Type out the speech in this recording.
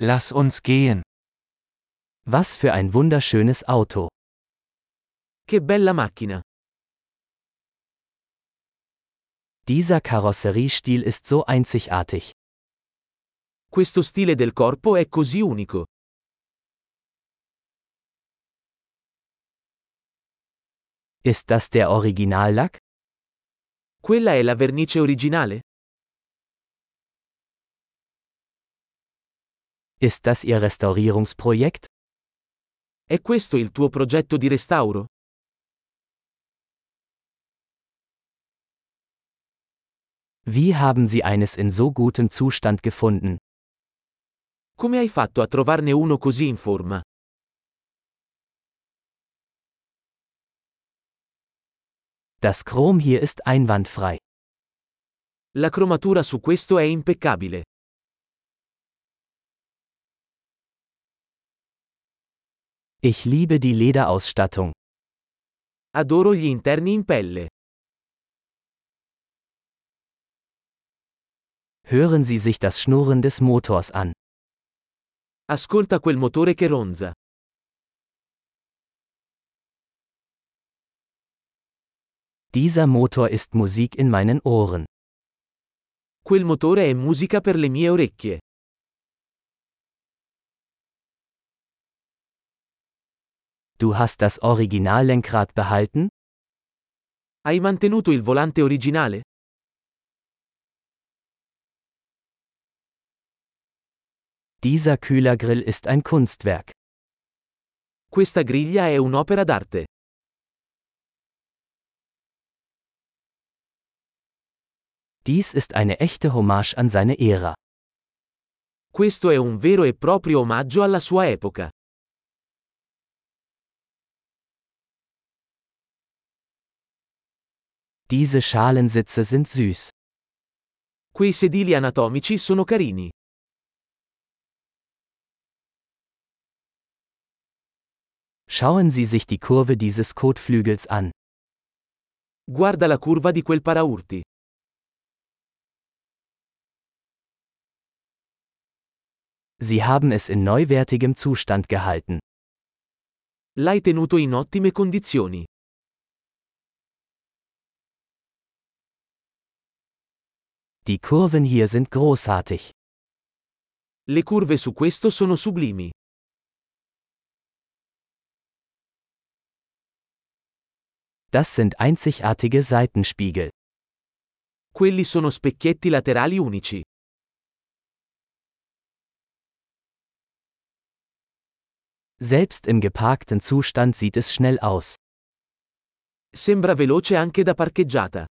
Lass uns gehen. Was für ein wunderschönes Auto. Che bella macchina. Dieser Karosseriestil ist so einzigartig. Questo stile del corpo è così unico. Ist das der Originallack? Quella è la vernice originale? Ist das Ihr Restaurierungsprojekt? È questo il tuo progetto di restauro? Wie haben Sie eines in so gutem Zustand gefunden? Come hai fatto a trovarne uno così in forma? Das Chrom hier ist einwandfrei. La cromatura su questo è impeccabile. Ich liebe die Lederausstattung. Adoro gli interni in pelle. Hören Sie sich das Schnurren des Motors an. Ascolta quel motore che ronza. Dieser Motor ist Musik in meinen Ohren. Quel motore è musica per le mie orecchie. Du hast das Originallenkrad behalten? Hai mantenuto il volante originale? Dieser Kühlergrill ist ein Kunstwerk. Questa griglia è un'opera d'arte. Dies ist eine echte Hommage an seine Ära. Questo è un vero e proprio omaggio alla sua epoca. Diese Schalensitze sind süß. Quei sedili anatomici sono carini. Schauen Sie sich die Kurve dieses Kotflügels an. Guarda la curva di quel paraurti. Sie haben es in neuwertigem Zustand gehalten. L'hai tenuto in ottime condizioni. Die Kurven hier sind großartig. Le curve su questo sono sublimi. Das sind einzigartige Seitenspiegel. Quelli sono specchietti laterali unici. Selbst im geparkten Zustand sieht es schnell aus. Sembra veloce anche da parcheggiata.